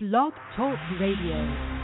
Blog Talk Radio.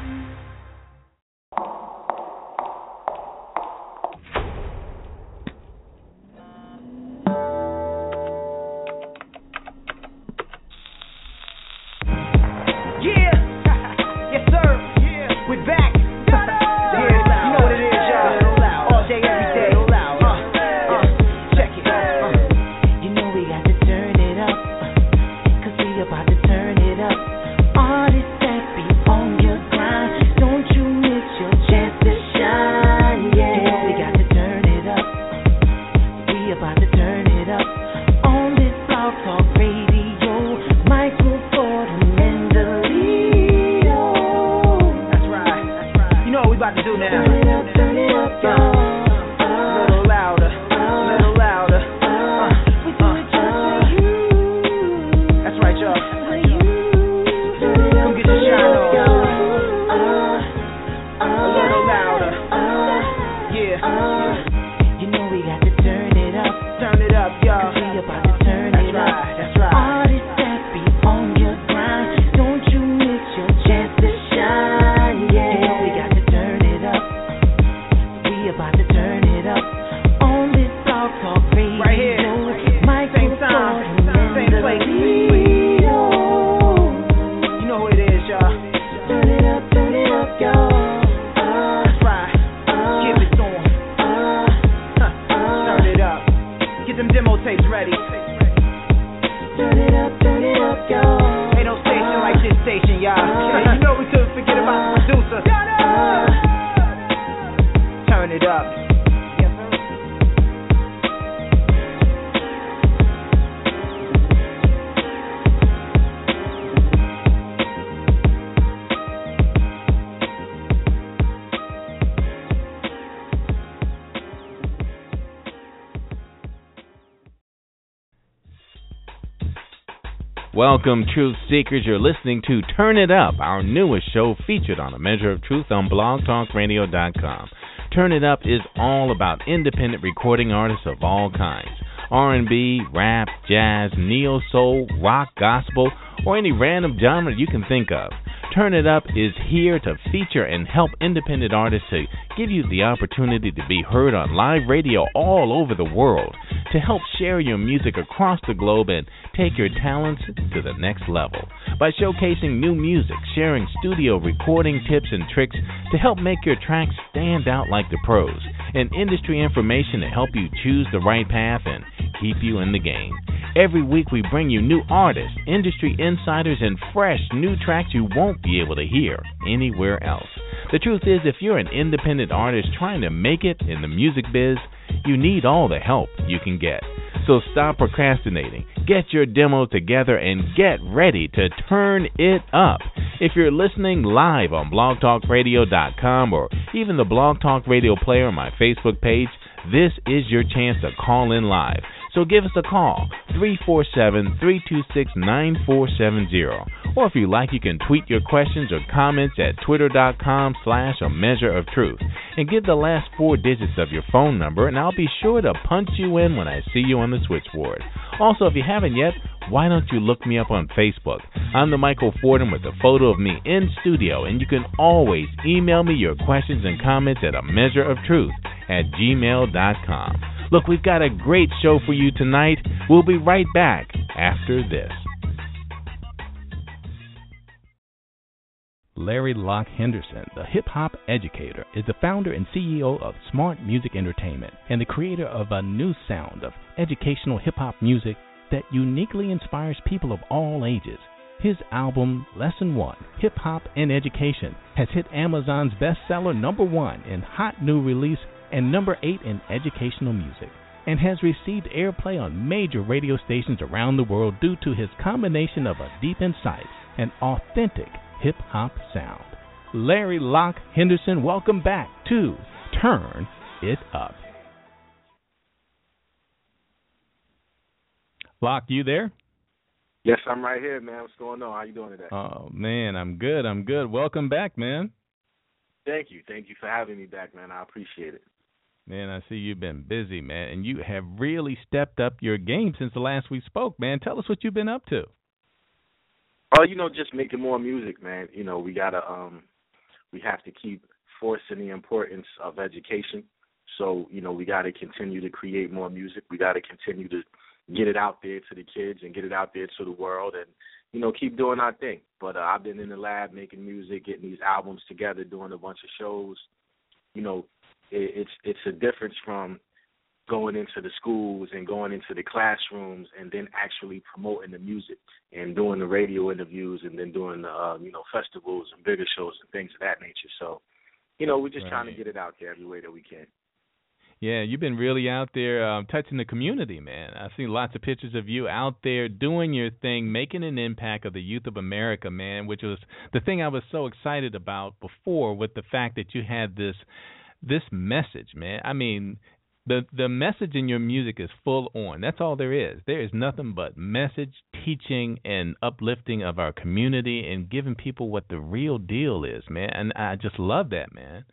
Welcome, Truth Seekers. You're listening to Turn It Up, our newest show featured on A Measure of Truth on blogtalkradio.com. Turn It Up is all about independent recording artists of all kinds. R&B, rap, jazz, neo soul, rock, gospel, or any random genre you can think of. Turn It Up is here to feature and help independent artists to give you the opportunity to be heard on live radio all over the world, to help share your music across the globe and take your talents to the next level. By showcasing new music, sharing studio recording tips and tricks to help make your tracks stand out like the pros, and industry information to help you choose the right path and keep you in the game. Every week we bring you new artists, industry insiders, and fresh new tracks you won't be able to hear anywhere else. The truth is, if you're an independent artist trying to make it in the music biz, you need all the help you can get. So stop procrastinating, get your demo together, and get ready to turn it up. If you're listening live on blogtalkradio.com or even the Blog Talk Radio player on my Facebook page, this is your chance to call in live. So give us a call, 347 326 9470. Or if you like, you can tweet your questions or comments at twitter.com slash a measure of truth. And give the last four digits of your phone number, and I'll be sure to punch you in when I see you on the switchboard. Also, if you haven't yet, why don't you look me up on Facebook? I'm the Michael Fordham with a photo of me in studio, and you can always email me your questions and comments at a measure of truth at gmail.com. Look, we've got a great show for you tonight. We'll be right back after this. Larry LAK Henderson, the hip hop educator, is the founder and CEO of Smart Music Entertainment and the creator of a new sound of educational hip hop music that uniquely inspires people of all ages. His album, Lesson One Hip Hop and Education, has hit Amazon's bestseller number one in Hot New Release and number eight in educational music, and has received airplay on major radio stations around the world due to his combination of a deep insight and authentic hip hop sound. Larry LAK Henderson, welcome back to Turn It Up. LAK, you there? Yes, I'm right here, man. What's going on? How you doing today? Oh man, I'm good. I'm good. Welcome back, man. Thank you. Thank you for having me back, man. I appreciate it. Man, I see you've been busy, man, and you have really stepped up your game since the last we spoke, man. Tell us what you've been up to. Oh, you know, just making more music, man. You know, we gotta um we have to keep forcing the importance of education. So, you know, we gotta continue to create more music. We gotta continue to get it out there to the kids and get it out there to the world and you know keep doing our thing but uh, i've been in the lab making music getting these albums together doing a bunch of shows you know it's it's a difference from going into the schools and going into the classrooms and then actually promoting the music and doing the radio interviews and then doing the uh, you know festivals and bigger shows and things of that nature so you know we're just right. trying to get it out there every way that we can yeah, you've been really out there um, touching the community, man. I've seen lots of pictures of you out there doing your thing, making an impact of the youth of America, man, which was the thing I was so excited about before with the fact that you had this this message, man. I mean, the the message in your music is full on. That's all there is. There is nothing but message, teaching, and uplifting of our community and giving people what the real deal is, man. And I just love that, man.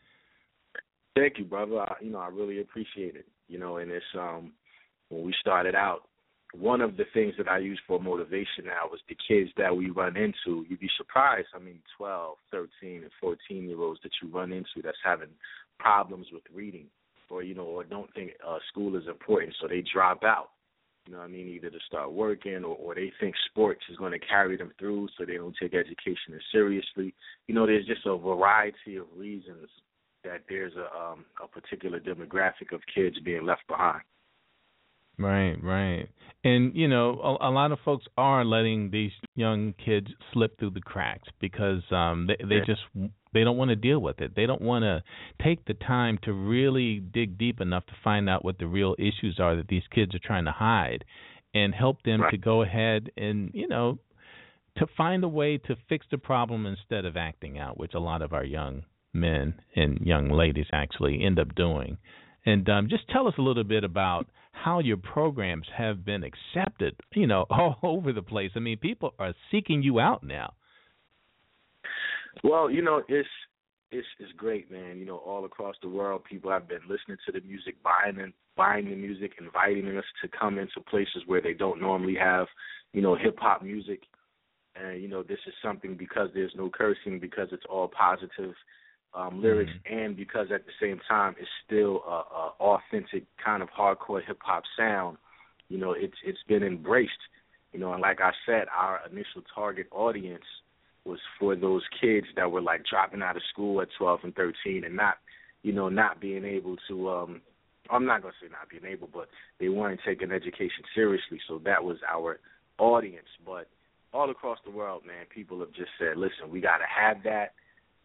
Thank you, brother. I, you know, I really appreciate it. You know, and it's um when we started out, one of the things that I use for motivation now was the kids that we run into. You'd be surprised. I mean, 12, 13, and 14 year olds that you run into that's having problems with reading, or you know, or don't think uh, school is important, so they drop out. You know what I mean? Either to start working or, or they think sports is going to carry them through, so they don't take education as seriously. You know, there's just a variety of reasons that there's a um, a particular demographic of kids being left behind. Right, right. And you know, a, a lot of folks are letting these young kids slip through the cracks because um they they just they don't want to deal with it. They don't want to take the time to really dig deep enough to find out what the real issues are that these kids are trying to hide and help them right. to go ahead and, you know, to find a way to fix the problem instead of acting out, which a lot of our young men and young ladies actually end up doing. And um, just tell us a little bit about how your programs have been accepted, you know, all over the place. I mean, people are seeking you out now. Well, you know, it's it's it's great, man. You know, all across the world, people have been listening to the music, buying and buying the music, inviting us to come into places where they don't normally have, you know, hip hop music. And you know, this is something because there's no cursing, because it's all positive um, lyrics, mm-hmm. and because at the same time it's still a, a authentic kind of hardcore hip hop sound. You know, it's it's been embraced. You know, and like I said, our initial target audience was for those kids that were like dropping out of school at 12 and 13 and not, you know, not being able to. um I'm not gonna say not being able, but they weren't taking education seriously. So that was our audience. But all across the world, man, people have just said, "Listen, we got to have that."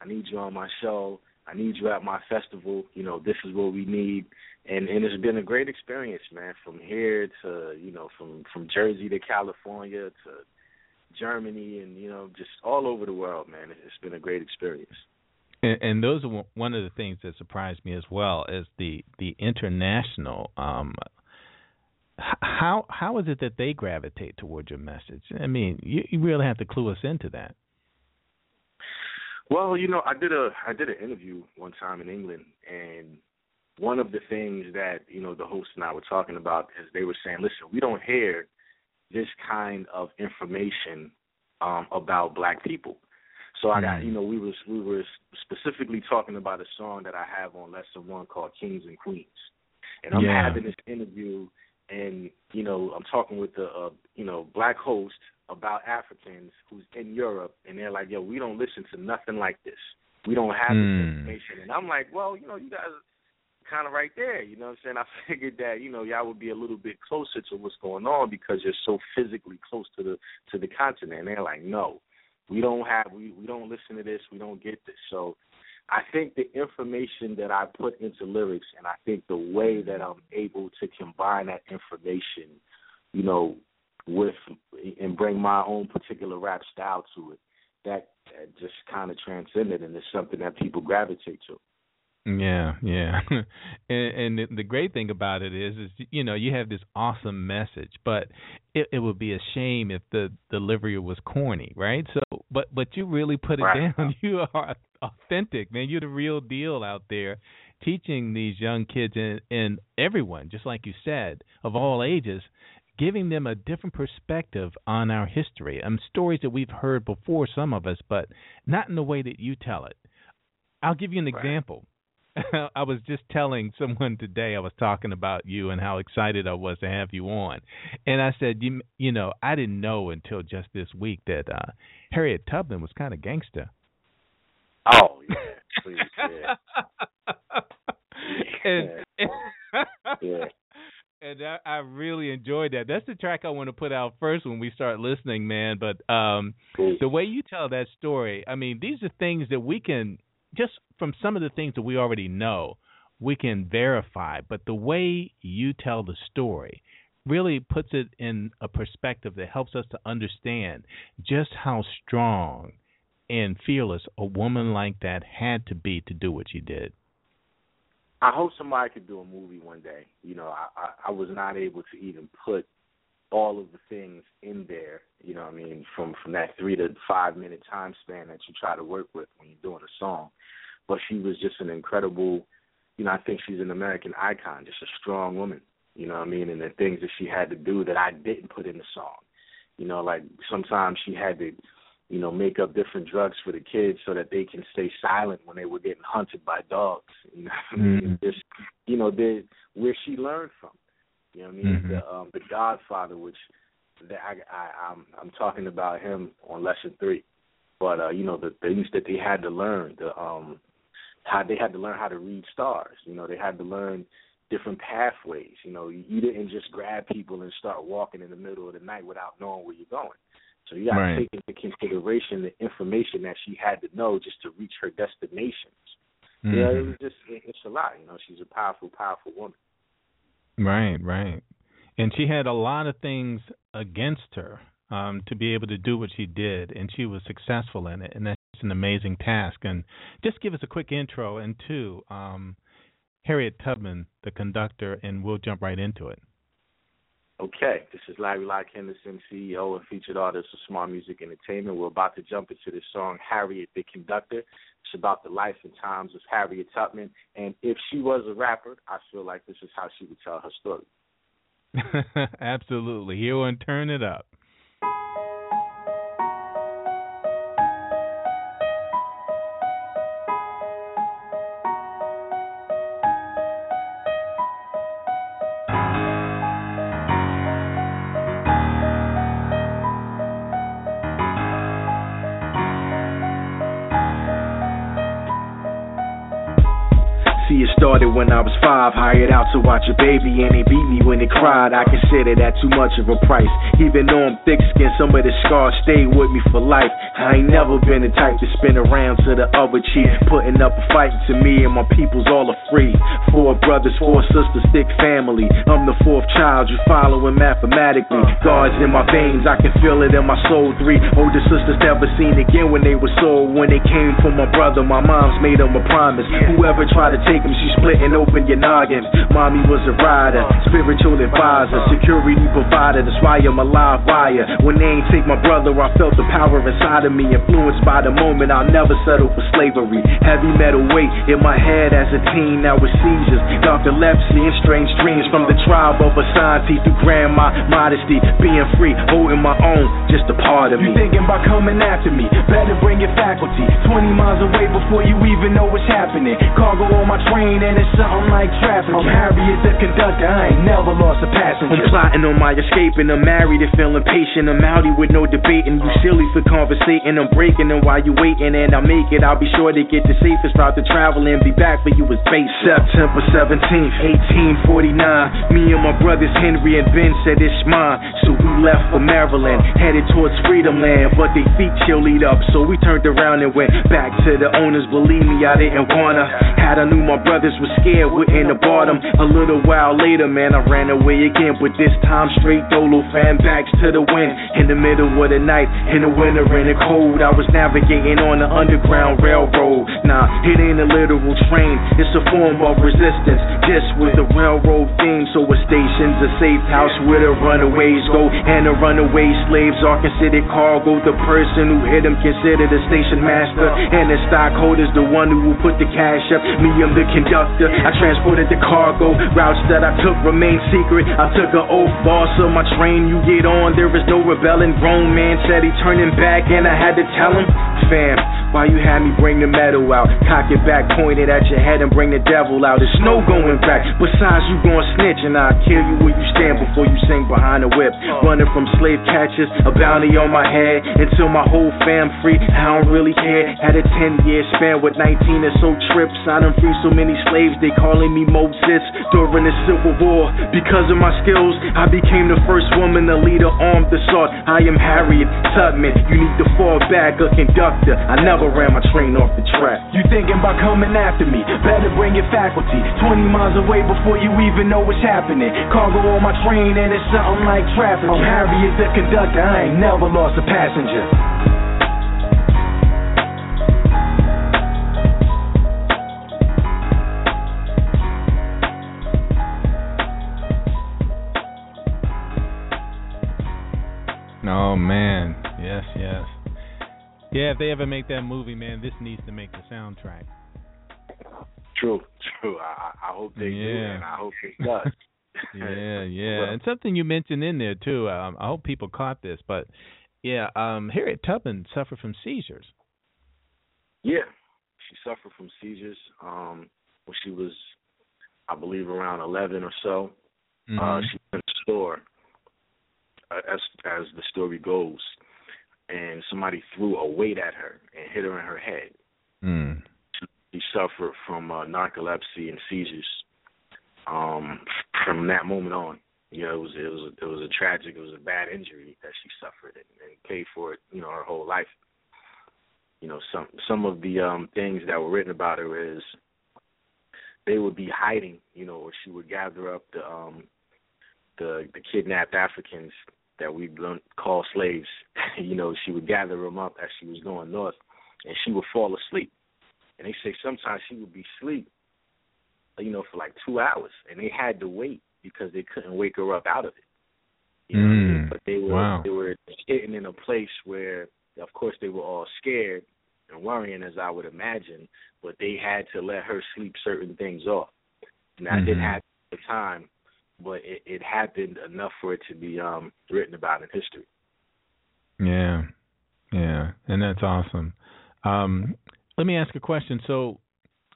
I need you on my show. I need you at my festival. You know, this is what we need. And and it's been a great experience, man. From here to you know, from from Jersey to California to Germany, and you know, just all over the world, man. It's been a great experience. And, and those are one of the things that surprised me as well is the the international. Um, how how is it that they gravitate towards your message? I mean, you, you really have to clue us into that. Well, you know, I did a I did an interview one time in England, and one of the things that you know the host and I were talking about is they were saying, listen, we don't hear this kind of information um, about black people. So I got, Mm. you know, we was we were specifically talking about a song that I have on Lesson One called Kings and Queens, and I'm Yeah. having this interview, and you know, I'm talking with the, uh, you know, black host about Africans who's in Europe, and they're like, yo, we don't listen to nothing like this. We don't have Hmm. this information, and I'm like, well, you know, you guys kind of right there. You know what I'm saying? I figured that you know y'all would be a little bit closer to what's going on because you're so physically close to the to the continent. And they're like, no, we don't have we we don't listen to this. We don't get this. So I think the information that I put into lyrics, and I think the way that I'm able to combine that information, you know, with and bring my own particular rap style to it, that, that just kind of transcended, and it's something that people gravitate to. Yeah, yeah. and, and the, the great thing about it is, is you know, you have this awesome message, but it, it would be a shame if the delivery was corny, right? So, but but you really put it Right. down. You are authentic, man. You're the real deal out there, teaching these young kids and and everyone, just like you said, of all ages, giving them a different perspective on our history. Um, stories that we've heard before, some of us, but not in the way that you tell it. I'll give you an Right. example. I was just telling someone today I was talking about you and how excited I was to have you on. And I said, you you know, I didn't know until just this week that uh Harriet Tubman was kind of gangster. Oh yeah, please, yeah, and yeah. and I, I really enjoyed that. That's the track I want to put out first when we start listening, man. But um the way you tell that story, I mean, these are things that we can just from some of the things that we already know, we can verify. But the way you tell the story really puts it in a perspective that helps us to understand just how strong and fearless a woman like that had to be to do what she did. I hope somebody could do a movie one day. You know, I, I I was not able to even put all of the things in there. You know, what I mean, from from that three to five minute time span that you try to work with when you're doing a song. But she was just an incredible. You know, I think she's an American icon, just a strong woman. You know what I mean, and the things that she had to do that I didn't put in the song. You know, like sometimes she had to you know, make up different drugs for the kids so that they can stay silent when they were getting hunted by dogs. You know, what I mean? Mhm. just you know, the where she learned from. You know, what I mean, Mhm. the um, the Godfather, which that I, I I'm I'm talking about him on lesson three, but uh, you know, the things that they had to learn, the um, how they had to learn how to read stars. You know, they had to learn different pathways. You know, you, you didn't just grab people and start walking in the middle of the night without knowing where you're going. So you got to Right. take into consideration the information that she had to know just to reach her destinations. Yeah, it was just it, it's a lot. You know, she's a powerful, powerful woman. Right, right. And she had a lot of things against her um, to be able to do what she did, and she was successful in it, and that's an amazing task. And just give us a quick intro into um, Harriet Tubman, the conductor, and we'll jump right into it. Okay, this is Larry LAK Henderson, CEO and featured artist of Smart Music Entertainment. We're about to jump into this song, Harriet the Conductor. It's about the life and times of Harriet Tubman. And if she was a rapper, I feel like this is how she would tell her story. Absolutely. Here and turn it up. Started when I was five, hired out to watch a baby, and they beat me when it cried. I consider that too much of a price. Even though I'm thick skinned, some of the scars stay with me for life. I ain't never been the type to spin around to the other cheek, putting up a fight to me and my people's all are free. Four brothers, four sisters, thick family. I'm the fourth child, you following mathematically. God's in my veins, I can feel it in my soul. Three older sisters never seen again when they were sold. When they came from my brother, my mom's made them a promise. Whoever tried to take them, she splitting open your noggin. Mommy was a rider, spiritual advisor, security provider. That's why I'm a live wire. When they ain't take my brother, I felt the power inside of me, influenced by the moment. I'll never settle for slavery. Heavy metal weight in my head as a teen, now with seizures, narcolepsy, and strange dreams from the tribe of Asante through grandma modesty, being free, holding my own, just a part of me. You thinking about coming after me? Better bring your faculty. 20 miles away before you even know what's happening. Cargo on my train and it's something like traffic. I'm Harriet the conductor, I ain't never lost a passenger. I'm plotting on my escape and I'm married and feeling patient. I'm outy with no debating. You silly for conversating. I'm breaking and while you waiting and I make it, I'll be sure to get the safest route to travel and be back for you as base. September 17th, 1849. Me and my brothers Henry and Ben said it's mine. So we left for Maryland, headed towards Freedom Land. But they feet chillied up, so we turned around and went back to the owners. Believe me, I didn't wanna. Had I knew my brothers were scared, wouldn't have bought them. A little while later, man, I ran away again. But this time straight dolo, fan backs to the wind. In the middle of the night, in the winter, in the cold, I was navigating on the underground railroad. Nah, it ain't a literal train, it's a form of resistance. Just with the railroad theme, so a station's a safe house where the runaways go. And the runaway slaves are considered cargo. The person who hit them considered a station master. And the stockholders, the one who will put the cash up. Me, I'm the conductor. I transported the cargo. Routes that I took remain secret. I took an oath, boss of my train. You get on, there is no rebelling. Grown man said he turning back, and I had to tell him, fam. Why you had me bring the metal out? Cock it back, point it at your head, and bring the devil out. There's no going back. Besides, you gon' snitch, and I'll kill you where you stand before you sing behind the whip. Running from slave catchers, a bounty on my head, until my whole fam free. I don't really care. Had a 10 year span with 19 or so trips. I done free so many slaves, they calling me Moses during the Civil War. Because of my skills, I became the first woman to lead an armed assault. I am Harriet Tubman. You need to fall back, a conductor. I never ran my train off the track. You thinking about coming after me? Better bring your faculty. 20 miles away before you even know what's happening. Cargo on my train and it's something like traffic. I'm Harriet the conductor. I ain't never lost a passenger. Yeah, if they ever make that movie, man, this needs to make the soundtrack. True, true. I, I hope they do, and I hope it does. yeah, yeah, Well- and something you mentioned in there too. Um, I hope people caught this, but yeah, um, Harriet Tubman suffered from seizures. Yeah, she suffered from seizures um, when she was, I believe, around 11 or so. Uh, Mhm. she went to the store, uh, as as the story goes, and somebody threw a weight at her and hit her in her head. Mm. She suffered from uh, narcolepsy and seizures. Um, from that moment on, you know, it was it was it was a tragic, it was a bad injury that she suffered and, and paid for it, you know, her whole life. You know, some some of the um things that were written about her is they would be hiding, you know, or she would gather up the um the the kidnapped Africans that we call slaves. you know, she would gather them up as she was going north, and she would fall asleep. And they say sometimes she would be asleep, you know, for like two hours, and they had to wait because they couldn't wake her up out of it. You know, what I mean? Mm, but they were wow. they were sitting in a place where, of course, they were all scared and worrying, as I would imagine. But they had to let her sleep certain things off. Now, it didn't happen at the time, but it, it happened enough for it to be um written about in history. Yeah, yeah, and that's awesome. Um, let me ask a question. So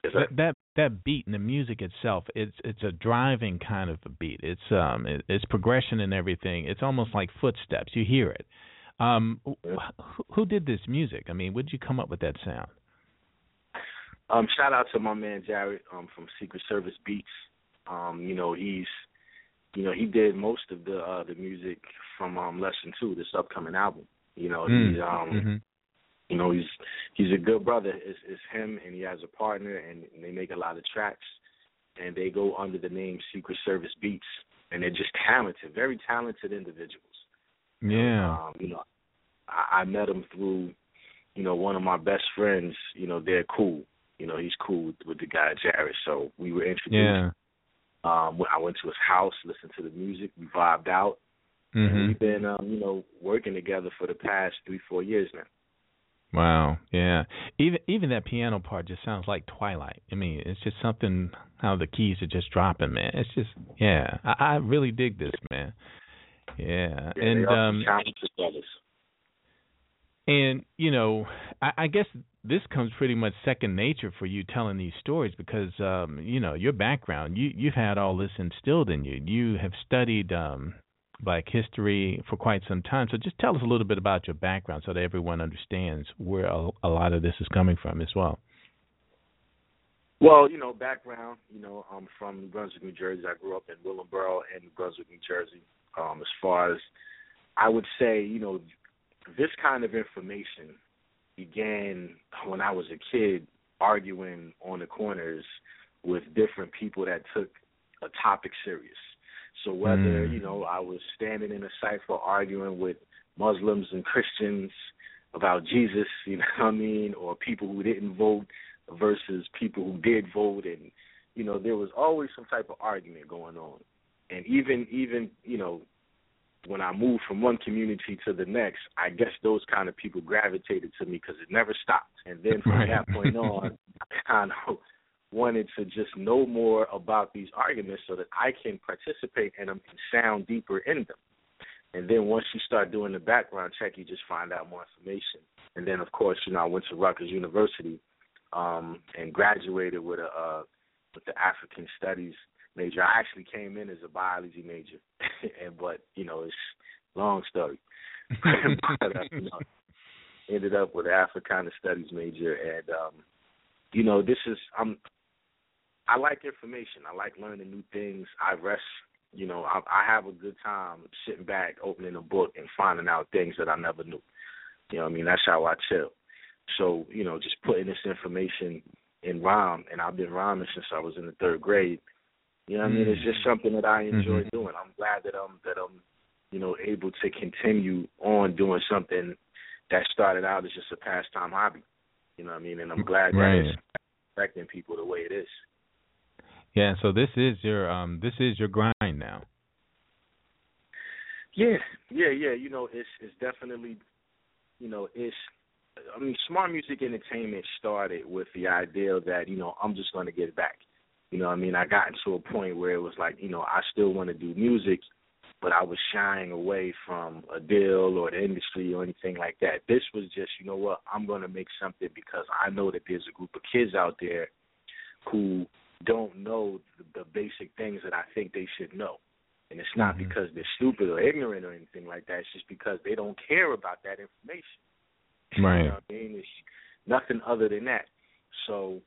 Yes, that that that beat and the music itself, it's it's a driving kind of a beat. It's um it, it's progression and everything. It's almost like footsteps. You hear it. Um, wh- who, who did this music? I mean, did you come up with that sound? Um, shout out to my man Jared um, from Secret Service Beats. Um, you know, he's you know, he did most of the uh the music from um Lesson Two, this upcoming album. You know, Mm, he's um mhm. you know, he's he's a good brother. It's it's him and he has a partner and, and they make a lot of tracks and they go under the name Secret Service Beats and they're just talented, very talented individuals. Yeah. Um, you know, I, I met him through, you know, one of my best friends. You know, they're cool. You know, he's cool with, with the guy Jared. So we were introduced. Yeah. Um, I went to his house, listened to the music, we vibed out, and Mhm. we've been, um, you know, working together for the past three, four years now. Wow. Yeah. Even even that piano part just sounds like Twilight. I mean, it's just something how the keys are just dropping, man. It's just yeah. I, I really dig this, man. Yeah. Yeah, and um some talented brothers. And you know, I, I guess this comes pretty much second nature for you telling these stories because um, you know, your background, you you've had all this instilled in you. You have studied um black history for quite some time. So just tell us a little bit about your background so that everyone understands where a, a lot of this is coming from as well. Well, you know, background, you know, I'm from New Brunswick, New Jersey. I grew up in Willingboro and New Brunswick, New Jersey. Um, as far as I would say, you know, this kind of information began when I was a kid arguing on the corners with different people that took a topic serious. So whether, Mm. you know, I was standing in a cipher arguing with Muslims and Christians about Jesus, you know what I mean, or people who didn't vote versus people who did vote and you know there was always some type of argument going on and even even you know when I moved from one community to the next, I guess those kind of people gravitated to me because it never stopped. And then from Right. that point on, I kind of wanted to just know more about these arguments so that I can participate in them and sound deeper in them. And then once you start doing the background check, you just find out more information. And then, of course, you know, I went to Rutgers University um, and graduated with a uh, with the Africana Studies major. I actually came in as a biology major, and but you know, it's long story. but, uh, you know, ended up with an Africana Studies major, and um, you know, this is I'm. I like information. I like learning new things. I rest. You know, I, I have a good time sitting back, opening a book, and finding out things that I never knew. You know, I mean, that's how I chill. So, you know, just putting this information in rhyme, and I've been rhyming since I was in the third grade. You know, what I mean, it's just something that I enjoy Mhm. doing. I'm glad that I'm that I'm, you know, able to continue on doing something that started out as just a pastime hobby. You know what I mean? And I'm glad Right. that it's affecting people the way it is. Yeah, so this is your um this is your grind now. Yeah, yeah, yeah. You know, it's it's definitely, you know, it's. I mean, smart music entertainment started with the idea that you know I'm just going to get back. You know, what I mean, I got to a point where it was like, you know, I still want to do music, but I was shying away from a deal or the industry or anything like that. This was just, you know what, I'm going to make something because I know that there's a group of kids out there who don't know the, the basic things that I think they should know. And it's not Mhm. because they're stupid or ignorant or anything like that. It's just because they don't care about that information. Right. You know what I mean? It's nothing other than that. So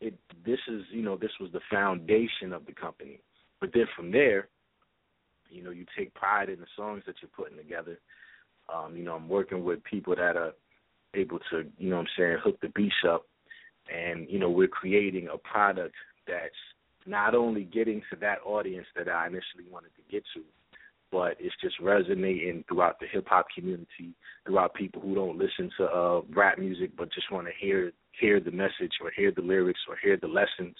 it this is you know, this was the foundation of the company. But then from there, you know, you take pride in the songs that you're putting together. Um, you know, I'm working with people that are able to, you know I'm saying, hook the beats up and, you know, we're creating a product that's not only getting to that audience that I initially wanted to get to, but it's just resonating throughout the hip hop community, throughout people who don't listen to uh rap music but just want to hear hear the message or hear the lyrics or hear the lessons.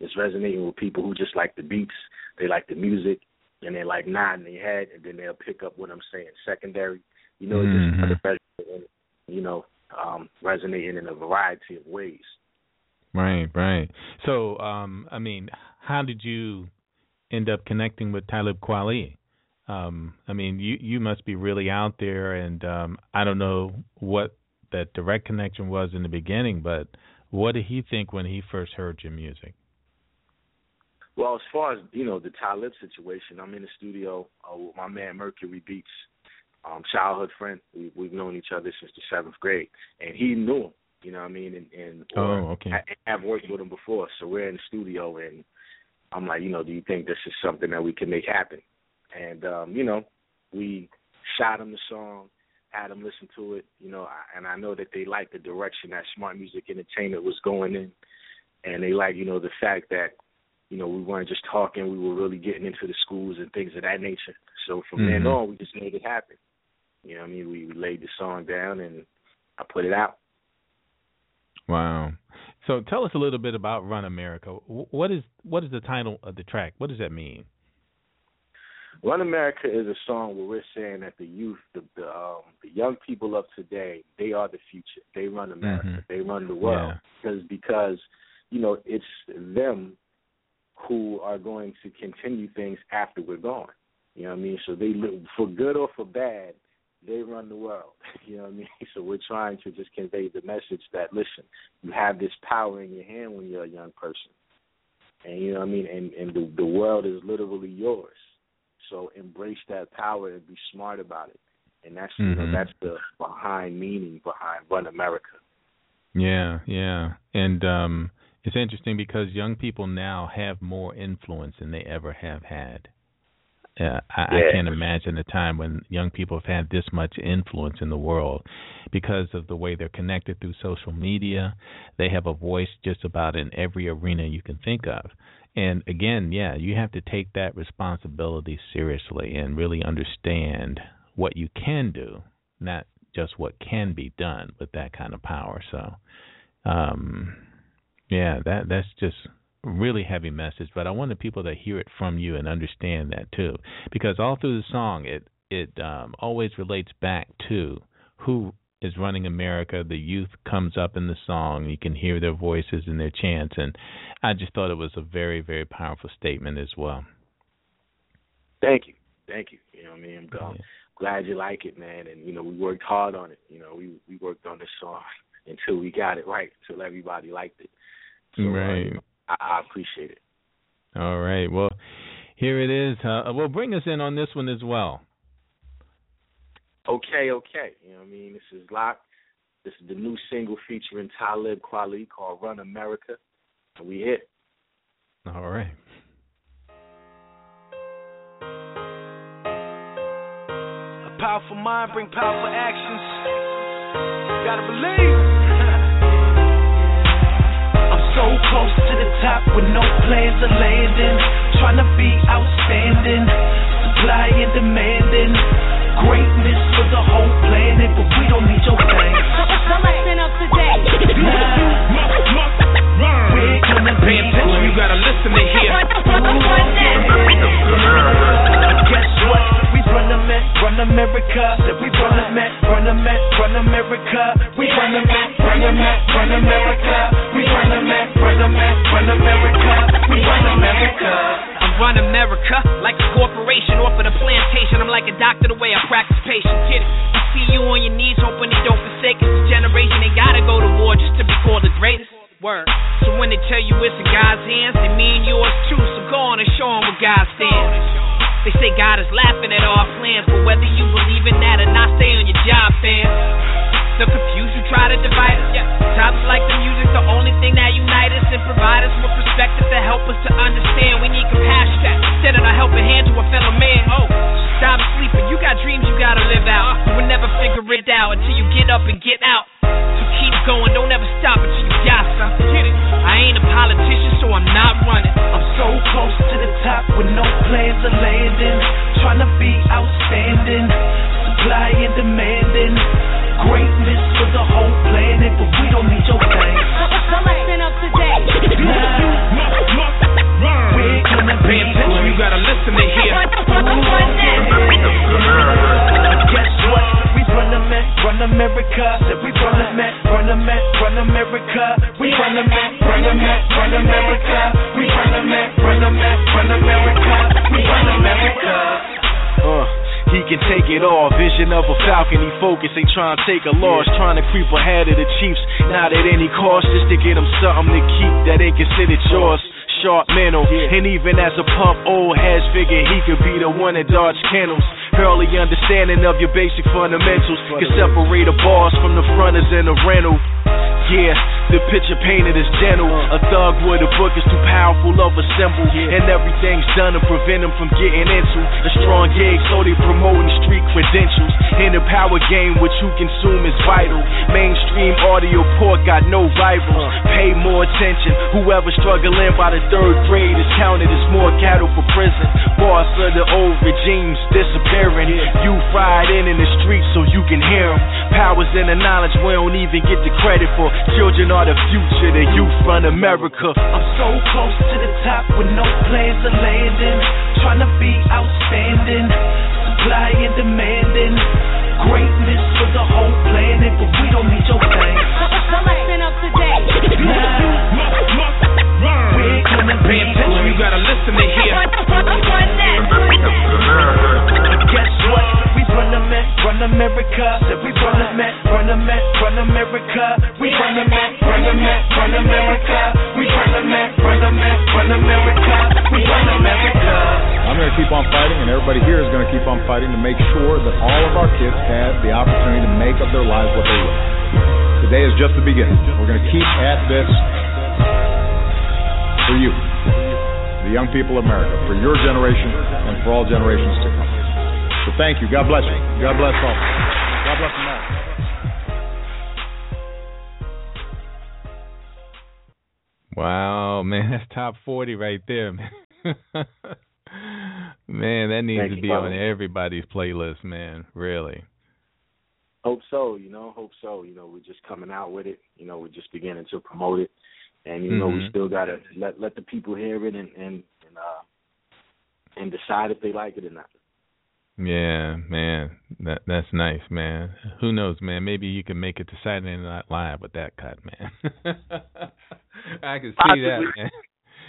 It's resonating with people who just like the beats, they like the music, and they like nodding their head, and then they'll pick up what I'm saying secondary. You know, it Mhm. just resonating, you know, um, resonating in a variety of ways. Right, right. So, um, I mean, how did you end up connecting with Talib Kweli? Um, I mean, you you must be really out there, and um, I don't know what that direct connection was in the beginning, but what did he think when he first heard your music? Well, as far as you know, the Talib situation, I'm in the studio uh, with my man Mercury Beats, um, childhood friend. We, we've known each other since the seventh grade, and he knew him. You know what I mean? And, and Oh, okay. I, I've worked with him before, so we're in the studio, and I'm like, you know, do you think this is something that we can make happen? And um, you know, we shot him the song, had him listen to it, you know, I- and I know that they liked the direction that Smart Music Entertainment was going in, and they like, you know, the fact that you know, we weren't just talking, we were really getting into the schools and things of that nature. So from then Mhm. on, we just made it happen. You know what I mean? We laid the song down and I put it out. Wow. So, tell us a little bit about Run America. What is what is the title of the track? What does that mean? Run America is a song where we're saying that the youth, the the, um, the young people of today, they are the future. They run America. Mhm. They run the world Yeah. because because you know it's them who are going to continue things after we're gone. You know what I mean? So they look for good or for bad, they run the world. You know what I mean? So we're trying to just convey the message that listen, you have this power in your hand when you're a young person. And you know what I mean? And and the the world is literally yours. So embrace that power and be smart about it. And that's you know Mhm. that's the behind meaning behind Run America. Yeah, yeah. And um it's interesting because young people now have more influence than they ever have had. Uh, I, I can't imagine a time when young people have had this much influence in the world because of the way they're connected through social media. They have a voice just about in every arena you can think of. And again, yeah, you have to take that responsibility seriously and really understand what you can do, not just what can be done with that kind of power. So, um, yeah, that that's just really heavy message. But I want the people to hear it from you and understand that too, because all through the song, it it um, always relates back to who is running America. The youth comes up in the song. You can hear their voices and their chants, and I just thought it was a very, very powerful statement as well. Thank you, thank you. You know, what I mean, I'm yeah. glad you like it, man. And you know, we worked hard on it. You know, we we worked on this song until we got it right, until everybody liked it. So, uh, right. I, I appreciate it. All right. Well, here it is. Uh, well, bring us in on this one as well. Okay, okay. You know what I mean? This is LAK. This is the new single featuring Talib Kweli called Run America. And we hit. All right. A powerful mind bring powerful actions. gotta believe. I'm so close to the top with no plans of landing. Trying to be outstanding. Supply and demanding. Greatness for the whole planet, but we don't need your thing. The lesson of today. We're gonna pay attention, you gotta listen to hear. Guess what? We run the Met, run America. Said we run the Met, run the Met, run America. We run the Met, run the Met, run America. We run the Met, run the Met, run America. We run America run America like a corporation off of the plantation. I'm like a doctor the way I practice patience. It? I see you on your knees, hoping they don't forsake us. This generation ain't gotta go to war just to be called the greatest. Word. So when they tell you it's in God's hands, they mean yours too. So go on and show them where God stands. They say God is laughing at our plans, trying to take a loss. Trying to creep ahead of the Chiefs, not at any cost, just to get him something to keep that ain't considered yours sharp mental. And even as a pump, old heads figure he could be the one that dodge kennels. Early understanding of your basic fundamentals can separate a boss from the fronters and the rental. Yeah, the picture painted is gentle. A thug with a book is too powerful of a symbol. And everything's done to prevent him from getting into a strong gig, so they promoting street credentials. In the power game, what you consume is vital. Mainstream audio port got no rivals. Pay more attention. Whoever struggling by the third grade is counted as more cattle for prison. Boss of the old regimes disappearing. You fried in in the streets so you can hear them. Powers in the knowledge we don't even get the credit for. Children are the future, the youth run America. I'm so close to the top with no plans of landing. Trying to be outstanding, supply and demanding. Greatness for the whole planet, but we don't need your thing. The lesson of today. We're gonna pay attention, you gotta listen to hear. Guess what? Run the Met, run America. We run the Met, run the Met, run America. We run the Met, run the Met, run America. We run the Met, run the Met, run America. We run America. I'm going to keep on fighting, and everybody here is going to keep on fighting to make sure that all of our kids have the opportunity to make of their lives what they will. Today is just the beginning. We're going to keep at this for you, the young people of America, for your generation, and for all generations to come. So thank you. God bless you. God bless all. God bless them all. Wow, man, that's top forty right there, man. man, that needs Thank to be on everybody's playlist, man. Really. Hope so, you know, hope so. You know, we're just coming out with it. You know, we're just beginning to promote it. And you know, we Mhm. still gotta let let the people hear it and and and uh and decide if they like it or not. Yeah, man, that that's nice, man. Who knows, man? Maybe you can make it to Saturday Night Live with that cut, man. I can see Possibly. that, man.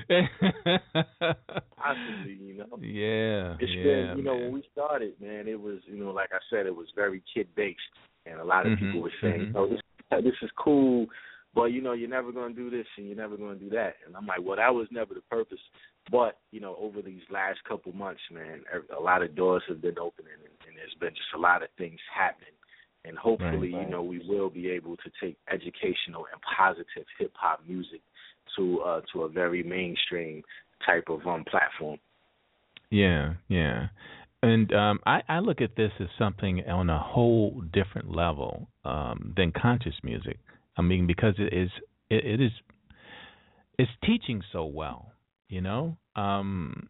Possibly, you know. Yeah, It's yeah, been, you know, man. when we started, man, it was, you know, like I said, it was very kid based, and a lot of Mhm, people were saying, mhm. "Oh, this this is cool, but you know, you're never going to do this and you're never going to do that." And I'm like, "Well, that was never the purpose." But you know, over these last couple months, man, a lot of doors have been opening, and, and there's been just a lot of things happening. And hopefully, Right. you know, we will be able to take educational and positive hip hop music to uh to a very mainstream type of um platform. Yeah, yeah. And um I, I look at this as something on a whole different level um than conscious music. I mean because it is it, it is it's teaching so well, you know? Um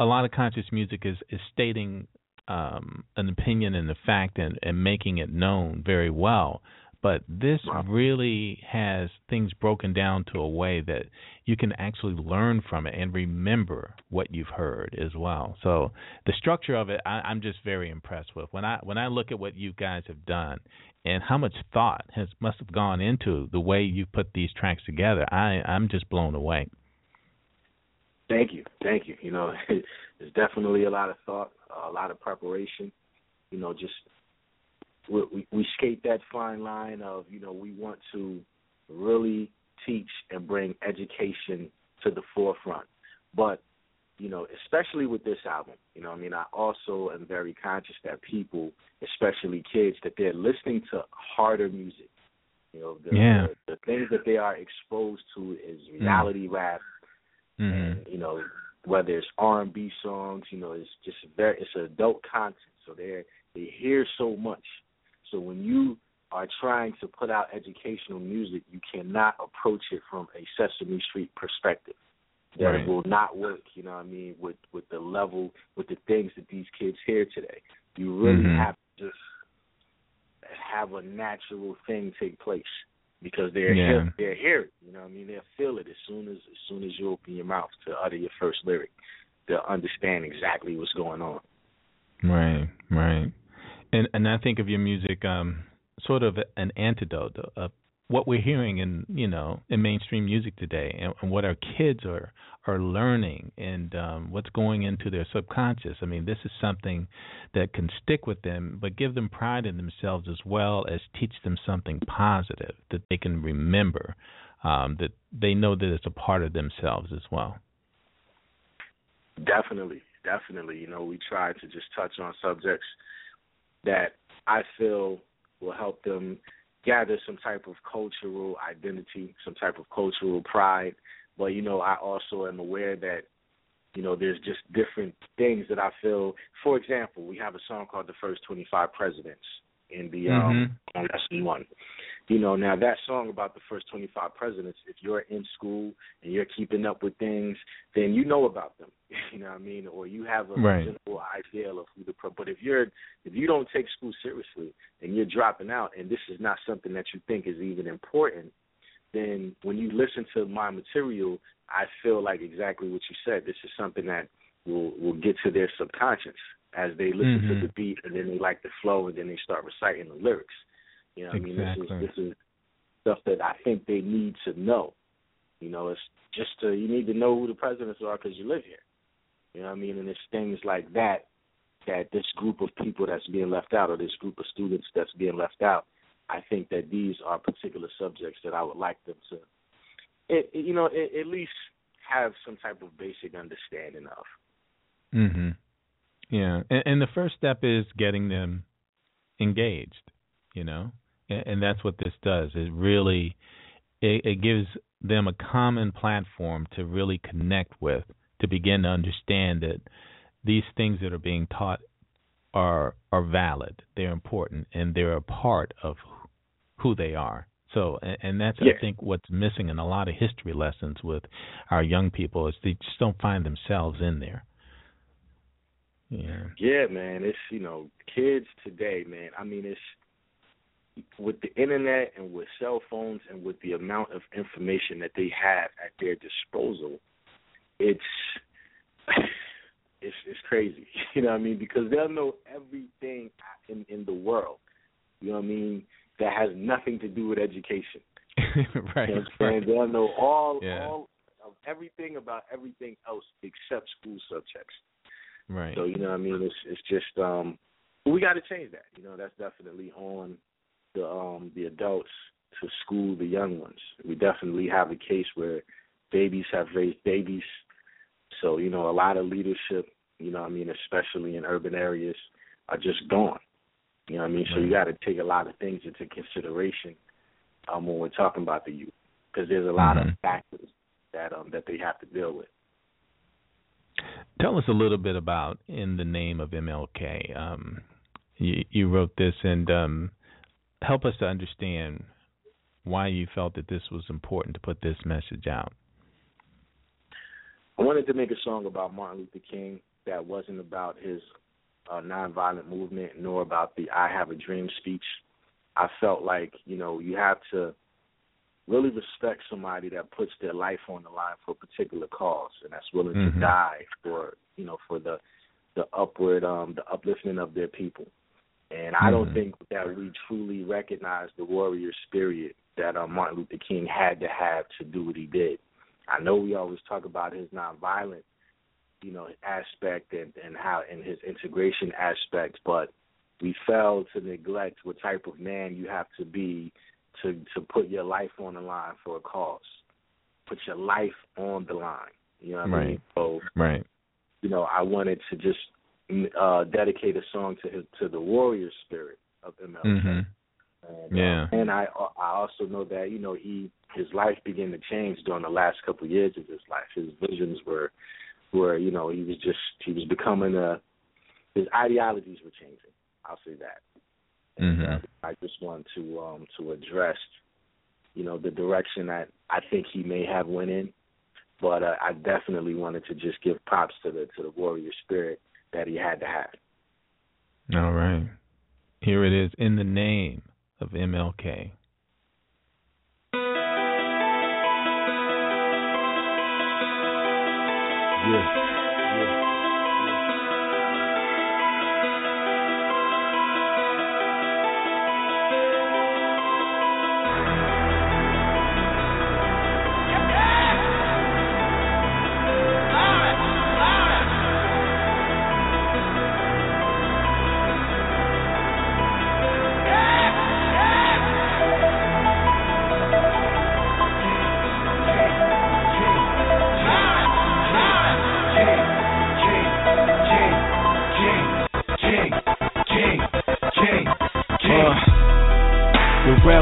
a lot of conscious music is is stating um an opinion and a fact and, and making it known very well. But this really has things broken down to a way that you can actually learn from it and remember what you've heard as well. So the structure of it, I, I'm just very impressed with. When I when I look at what you guys have done and how much thought has must have gone into the way you put these tracks together, I I'm just blown away. Thank you, thank you. You know, there's definitely a lot of thought, a lot of preparation. You know, just we, we we skate that fine line of you know we want to really teach and bring education to the forefront, but you know, especially with this album, you know, I mean, I also am very conscious that people, especially kids, that they're listening to harder music. You know, the, Yeah. the, the things that they are exposed to is mm. reality rap, Mhm. and you know whether it's R and B songs, you know, it's just very it's adult content, so they they hear so much. So when you are trying to put out educational music, you cannot approach it from a Sesame Street perspective. That Right. will not work, you know what I mean, with with the level with the things that these kids hear today. You really Mhm. have to just have a natural thing take place because they're Yeah. hear, they're hear it. You know, what I mean, they'll feel it as soon as as soon as you open your mouth to utter your first lyric. They'll understand exactly what's going on. Right, right. And and I think of your music um sort of an antidote of what we're hearing in you know in mainstream music today and, and what our kids are are learning and um what's going into their subconscious. I mean, this is something that can stick with them but give them pride in themselves as well as teach them something positive that they can remember um that they know that it's a part of themselves as well. Definitely, definitely. You know, we try to just touch on subjects that I feel will help them gather some type of cultural identity, some type of cultural pride. But you know, I also am aware that you know there's just different things that I feel. For example, we have a song called "The First 25 Presidents" in the um on lesson one. You know, now that song about the first 25 presidents, if you're in school and you're keeping up with things, then you know about them. You know what I mean? Or you have a Right. general idea of who the pro. But if you're if you don't take school seriously and you're dropping out, and this is not something that you think is even important, then when you listen to my material, I feel like exactly what you said. This is something that will will get to their subconscious as they listen Mhm. to the beat, and then they like the flow, and then they start reciting the lyrics. You know, what I mean, this is this is stuff that I think they need to know. You know, it's just to, you need to know who the presidents are because you live here. You know what I mean? And it's things like that that this group of people that's being left out, or this group of students that's being left out, I think that these are particular subjects that I would like them to, it, you know, it, at least have some type of basic understanding of. Mm Mhm. Yeah, and, and the first step is getting them engaged. You know, and, and that's what this does. It really it, it gives them a common platform to really connect with, to begin to understand that these things that are being taught are are valid. They're important, and they're a part of who they are. So, and, and that's Yeah. I think what's missing in a lot of history lessons with our young people is they just don't find themselves in there. Yeah. Yeah, man, it's you know, kids today, man. I mean, it's with the internet and with cell phones and with the amount of information that they have at their disposal. It's it's it's crazy. You know what I mean? Because they'll know everything in in the world. You know what I mean? That has nothing to do with education. right. You know what They'll know all Yeah. all of everything about everything else except school subjects. Right. So you know what I mean? It's it's just um we got to change that. You know, that's definitely on the um the adults to school the young ones. We definitely have a case where babies have raised babies. So, you know, a lot of leadership, you know what I mean, especially in urban areas, are just gone. You know what I mean? So you got to take a lot of things into consideration um when we're talking about the youth because there's a lot of Mhm. factors that um that they have to deal with. Tell us a little bit about in the name of MLK. Um, you, you wrote this, and um, help us to understand why you felt that this was important to put this message out. I wanted to make a song about Martin Luther King that wasn't about his uh, nonviolent movement nor about the "I Have a Dream" speech. I felt like you know you have to really respect somebody that puts their life on the line for a particular cause and that's willing Mhm. to die for you know for the the upward um the uplifting of their people. And I don't Mhm. think that we truly recognize the warrior spirit that uh, Martin Luther King had to have to do what he did. I know we always talk about his nonviolent, you know, aspect and, and how and his integration aspect, but we fail to neglect what type of man you have to be to to put your life on the line for a cause. Put your life on the line. You know what I mean? Right. So Right. you know, I wanted to just uh dedicate a song to his to the warrior spirit of MLK. Mhm. And, Yeah. uh, and I I also know that you know he his life began to change during the last couple of years of his life. His visions were were you know he was just he was becoming a his ideologies were changing. I'll say that. And, uh. I just want to um to address you know the direction that I think he may have went in, but uh, I definitely wanted to just give props to the to the warrior spirit that he had to have. All right. Here it is in the name of MLK. Yeah.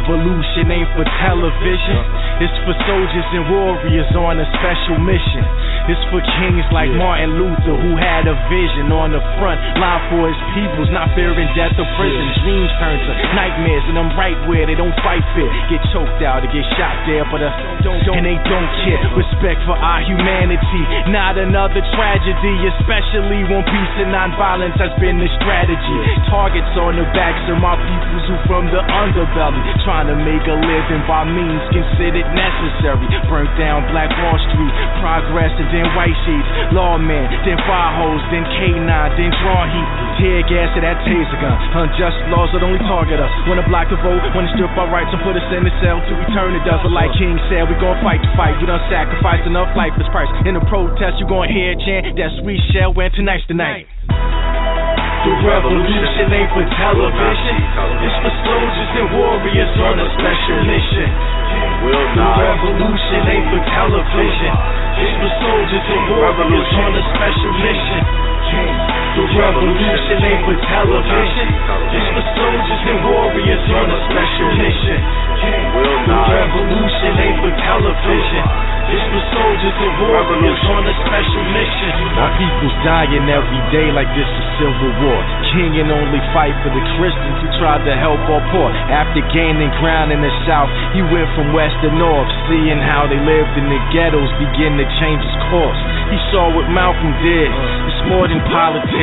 Revolution ain't for television. It's for soldiers and warriors on a special mission. It's for kings like Martin Luther who had a vision on the front line for his peoples, not fearing death or prison. Dreams turn to nightmares, and I'm right where they don't fight fair. Get choked out or get shot there, but uh, don't, don't, and they don't care. Respect for our humanity, not another tragedy, especially when peace and nonviolence has been the strategy. Targets on the backs of my peoples who from the underbelly, trying to make a living by means considered necessary. Burnt down Black Wall Street, progress and then white sheets, lawmen, then fire hose, then K9, then draw heat, tear gas to that taser gun. Unjust laws that only target us. Wanna block the vote, when to strip our rights and put us in the cell to return it does. But like King said, we gon' fight the fight. We done sacrificed enough life as price. In the protest, you gon' hear a chant that sweet shell when tonight's the night. The revolution ain't for television. It's for soldiers and warriors on a special mission. The revolution ain't for television. It's for soldiers and warriors on a special mission. The revolution ain't for television. It's for soldiers and warriors on a special mission. The revolution ain't for television. It's for soldiers and warriors on a special mission. My people's dying every day like this is civil war. King and only fight for the Christians who tried to help our poor. After gaining ground in the South, he went from west to north, seeing how they lived in the ghettos, begin to change his course. He saw what Malcolm did. It's more than politics.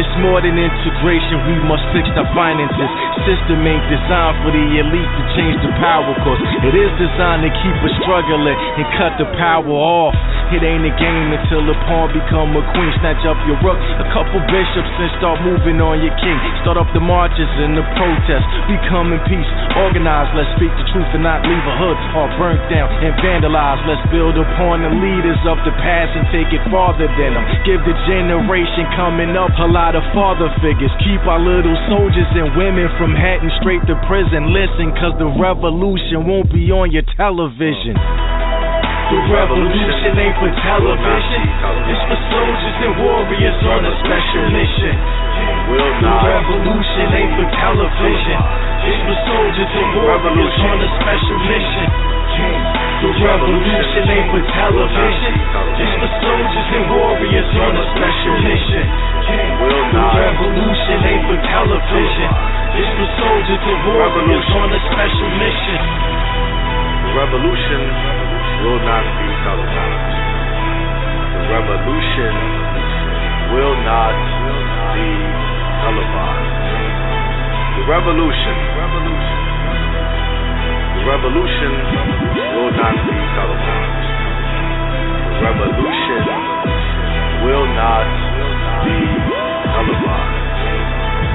It's more than integration. We must fix the finances. System ain't designed for the elite to change the power course. It is designed to keep us struggling and cut the power off. It ain't a game until the pawn become a queen. Snatch up your rook, a couple bishops, and start moving on your king. Start up the marches and the protests. Become in peace, organize. Let's speak the truth and not leave a hood all burnt down and vandalized. Let's build upon the leaders of the past and take it farther than them. Give the generation coming up a lot of father figures. Keep our little soldiers and women from heading straight to prison. Listen, cause the revolution won't be on your television. The revolution ain't for television. It's for soldiers and warriors on a special mission. The revolution ain't for television. It's for soldiers and warriors on a special mission. The revolution ain't for television. It's for soldiers and warriors on a special mission. The revolution ain't for television. It's for soldiers and warriors on a special mission. The revolution will not be televised. The revolution will not be televised. The revolution, revolution will not be televised. The revolution will not be televised.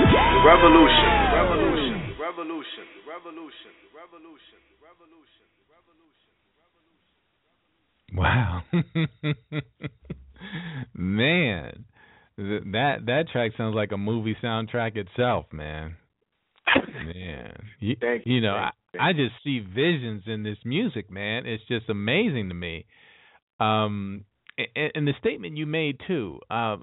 The revolution, the revolution, revolution, revolution, revolution, revolution. Wow. man, that that track sounds like a movie soundtrack itself, man. Man, you, Thank you you, know, thank I, I just see visions in this music, man. It's just amazing to me. Um, and, and the statement you made too. Uh,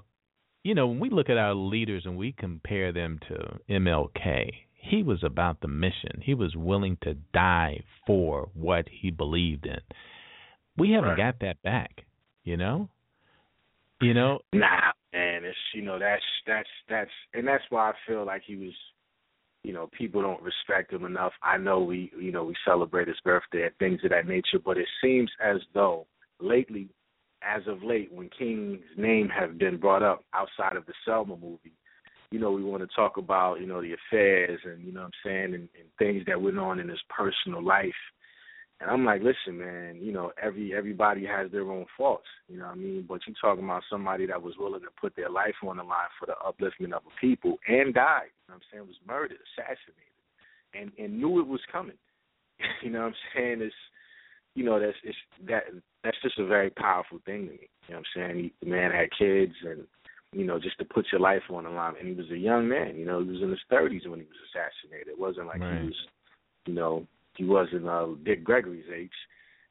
you know, when we look at our leaders and we compare them to MLK, he was about the mission. He was willing to die for what he believed in. We haven't Right. got that back, you know? You know, Nah, man, it's you know that's that's that's and that's why I feel like he was, you know, people don't respect him enough. I know we you know we celebrate his birthday and things of that nature, but it seems as though lately, as of late, when King's name have been brought up outside of the Selma movie, you know, we want to talk about you know the affairs and you know what I'm saying and, and things that went on in his personal life. And I'm like, listen, man, you know, every everybody has their own faults, you know what I mean? But you talking about somebody that was willing to put their life on the line for the upliftment of a people and died, you know what I'm saying, was murdered, assassinated, and and knew it was coming. you know what I'm saying? It's you know, that's it's that that's just a very powerful thing to me. You know what I'm saying? He, the man had kids and you know, just to put your life on the line. And he was a young man, you know, he was in his thirties when he was assassinated. It wasn't like Right. he was you know, he wasn't uh Dick Gregory's age.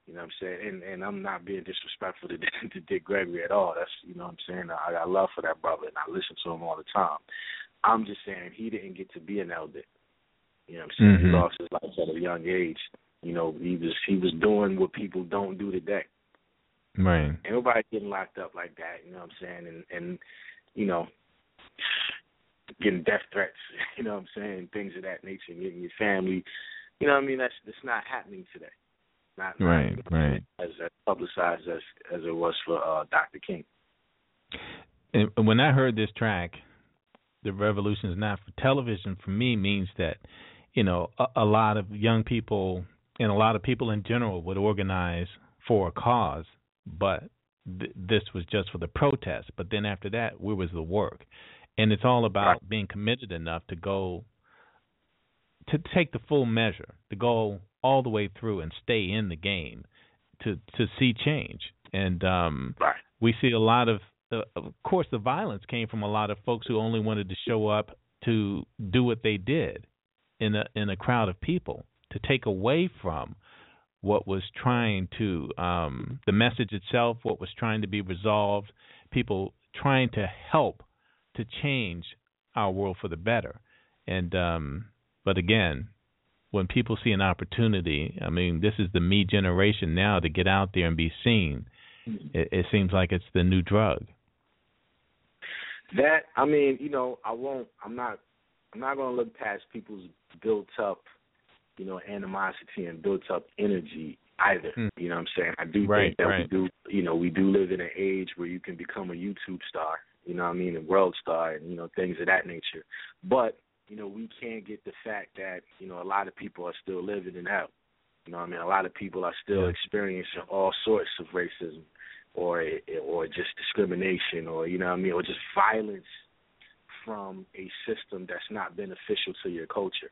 You know what I'm saying? And and I'm not being disrespectful to, to Dick Gregory at all. That's you know what I'm saying. I got love for that brother and I listen to him all the time. I'm just saying he didn't get to be an elder. You know what I'm saying? Mhm. He lost his life at a young age. You know, he was he was doing what people don't do today. right. Nobody getting locked up like that, you know what I'm saying? And and you know, getting death threats, you know what I'm saying, things of that nature, getting your family you know what I mean, that's that's not happening today. Not Right, right. as as publicized as as it was for uh Dr. King. And when I heard this track, the revolution is not for television. For me, means that you know a, a lot of young people and a lot of people in general would organize for a cause, but th- this was just for the protest. But then after that, where was the work? And it's all about being committed enough to go to take the full measure, to go all the way through and stay in the game, to to see change. And um, Right. we see a lot of, uh, of course, the violence came from a lot of folks who only wanted to show up to do what they did in a in a crowd of people, to take away from what was trying to um, the message itself, what was trying to be resolved, people trying to help to change our world for the better. And um, but again, when people see an opportunity, I mean, this is the me generation now to get out there and be seen. It, it seems like it's the new drug. That I mean, you know, I won't. I'm not. I'm not going to look past people's built up, you know, animosity and built up energy either. Hmm. You know what I'm saying? I do Right, think that right. we do. You know, we do live in an age where you can become a YouTube star. You know what I mean? A world star and you know things of that nature. But you know, we can't get the fact that you know a lot of people are still living in hell. You know, what I mean, a lot of people are still Yeah. experiencing all sorts of racism, or or just discrimination, or you know, what I mean, or just violence from a system that's not beneficial to your culture.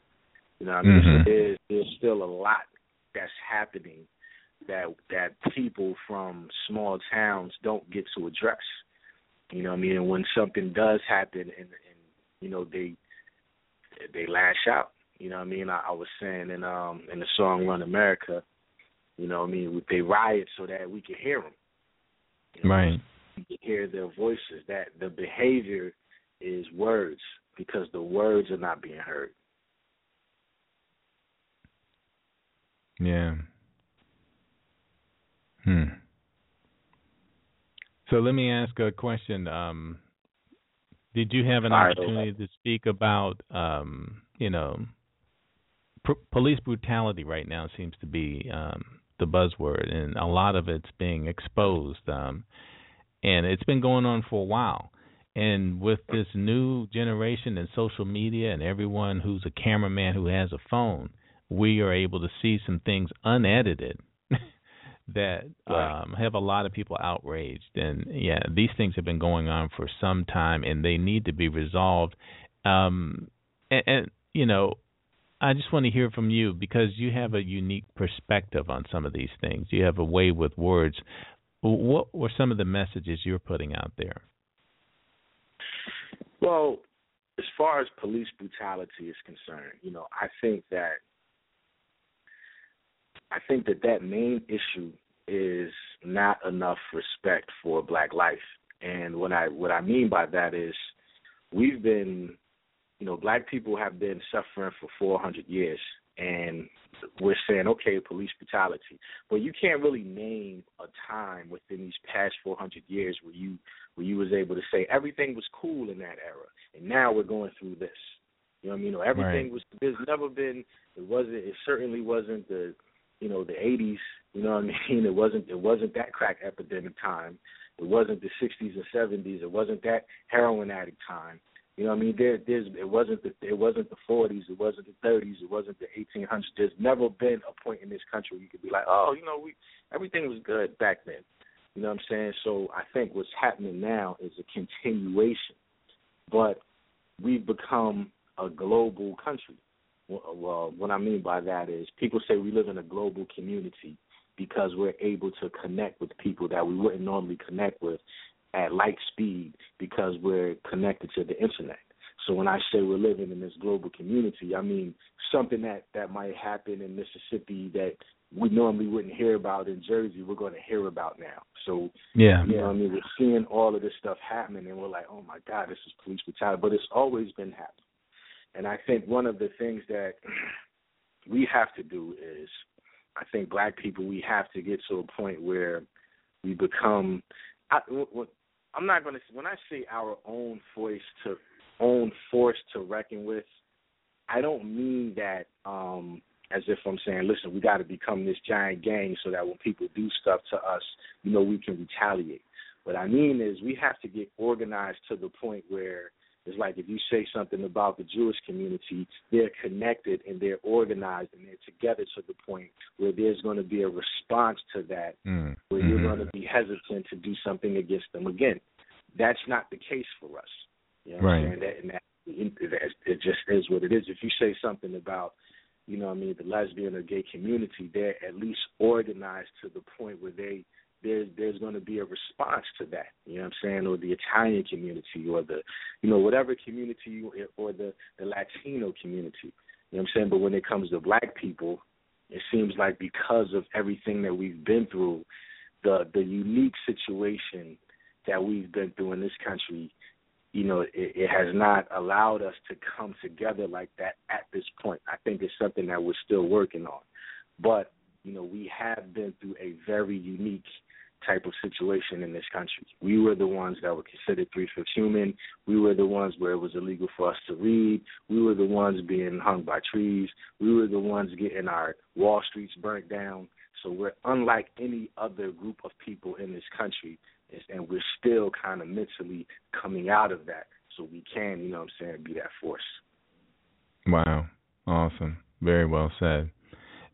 You know, what I mean, Mhm. so there's there's still a lot that's happening that that people from small towns don't get to address. You know, what I mean, and when something does happen, and and you know they they lash out. You know, what I mean, I, I was saying in um in the song "Run America," you know, what I mean, they riot so that we can hear them. Right. We can hear their voices. That the behavior is words because the words are not being heard. Yeah. Hmm. So let me ask a question. Um, did you have an opportunity to speak about, um, you know, pr- police brutality right now seems to be um, the buzzword, and a lot of it's being exposed, um, and it's been going on for a while. And with this new generation and social media, and everyone who's a cameraman who has a phone, we are able to see some things unedited that Right. um, have a lot of people outraged. And yeah, these things have been going on for some time, and they need to be resolved. Um, and, and you know, I just want to hear from you because you have a unique perspective on some of these things. You have a way with words. What were some of the messages you're putting out there? Well, as far as police brutality is concerned, you know, I think that I think that that main issue is not enough respect for black life. And what I what I mean by that is we've been you know, black people have been suffering for 400 years and we're saying okay, police brutality. But you can't really name a time within these past 400 years where you where you was able to say everything was cool in that era, and now we're going through this. You know what I mean? Or everything Right. was. There's never been. It wasn't. It certainly wasn't the. You know the 80s. You know what I mean? It wasn't. It wasn't that crack epidemic time. It wasn't the 60s and 70s. It wasn't that heroin addict time. You know what I mean? There, there's. It wasn't the. It wasn't the 40s. It wasn't the 30s. It wasn't the 1800s. There's never been a point in this country where you could be like, oh, you know, we everything was good back then. You know what I'm saying? So I think what's happening now is a continuation, but we've become a global country. Well, well, what I mean by that is people say we live in a global community because we're able to connect with people that we wouldn't normally connect with at light speed because we're connected to the internet. So when I say we're living in this global community, I mean something that that might happen in Mississippi that we normally wouldn't hear about in Jersey, we're going to hear about now. So Yeah. you know, what I mean, we're seeing all of this stuff happening, and we're like, oh my God, this is police brutality. But it's always been happening. And I think one of the things that we have to do is, I think black people, we have to get to a point where we become. I, I'm not going to. When I say our own voice to own force to reckon with, I don't mean that um as if I'm saying, listen, we got to become this giant gang so that when people do stuff to us, you know, we can retaliate. What I mean is we have to get organized to the point where it's like if you say something about the Jewish community, they're connected and they're organized and they're together to the point where there's going to be a response to that Mm. where you're Mhm. going to be hesitant to do something against them. Again, that's not the case for us. You know Right. saying? That, and that, it, it just is what it is. If you say something about, you know what I mean, the lesbian or gay community, they're at least organized to the point where they there's there's going to be a response to that. You know what I'm saying? Or the Italian community, or the, you know, whatever community, you, or the the Latino community. You know what I'm saying? But when it comes to black people, it seems like because of everything that we've been through, the the unique situation that we've been through in this country, you know, it, it has not allowed us to come together like that at this point. I think it's something that we're still working on. But, you know, we have been through a very unique type of situation in this country. We were the ones that were considered three fifths human. We were the ones where it was illegal for us to read. We were the ones being hung by trees. We were the ones getting our Wall Streets burnt down. So we're unlike any other group of people in this country, and we're still kind of mentally coming out of that. So we can, you know what I'm saying, be that force. Wow. Awesome. Very well said.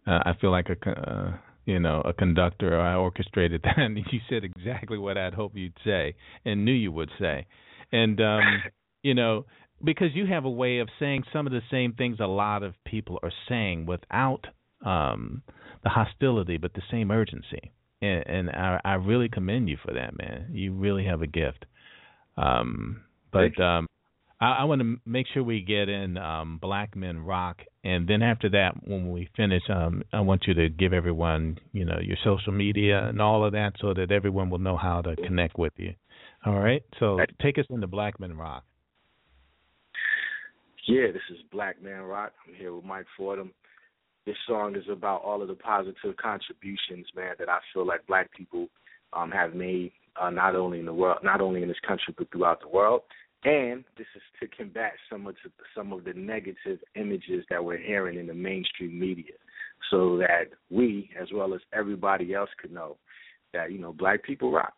Uh, I feel like a uh, you know a conductor. I orchestrated that, and you said exactly what I'd hope you'd say and knew you would say. And um, you know because you have a way of saying some of the same things a lot of people are saying without um, the hostility, but the same urgency. And, and I, I really commend you for that, man. You really have a gift. Um, but um, I, I want to make sure we get in um, Black Men Rock, and then after that, when we finish, um, I want you to give everyone, you know, your social media and all of that, so that everyone will know how to connect with you. All right. So take us into Black Men Rock. Yeah, this is Black Man Rock. I'm here with Mike Fordham. This song is about all of the positive contributions, man, that I feel like black people um, have made, uh, not only in the world, not only in this country, but throughout the world. And this is to combat some of the, some of the negative images that we're hearing in the mainstream media, so that we, as well as everybody else, could know that you know black people rock.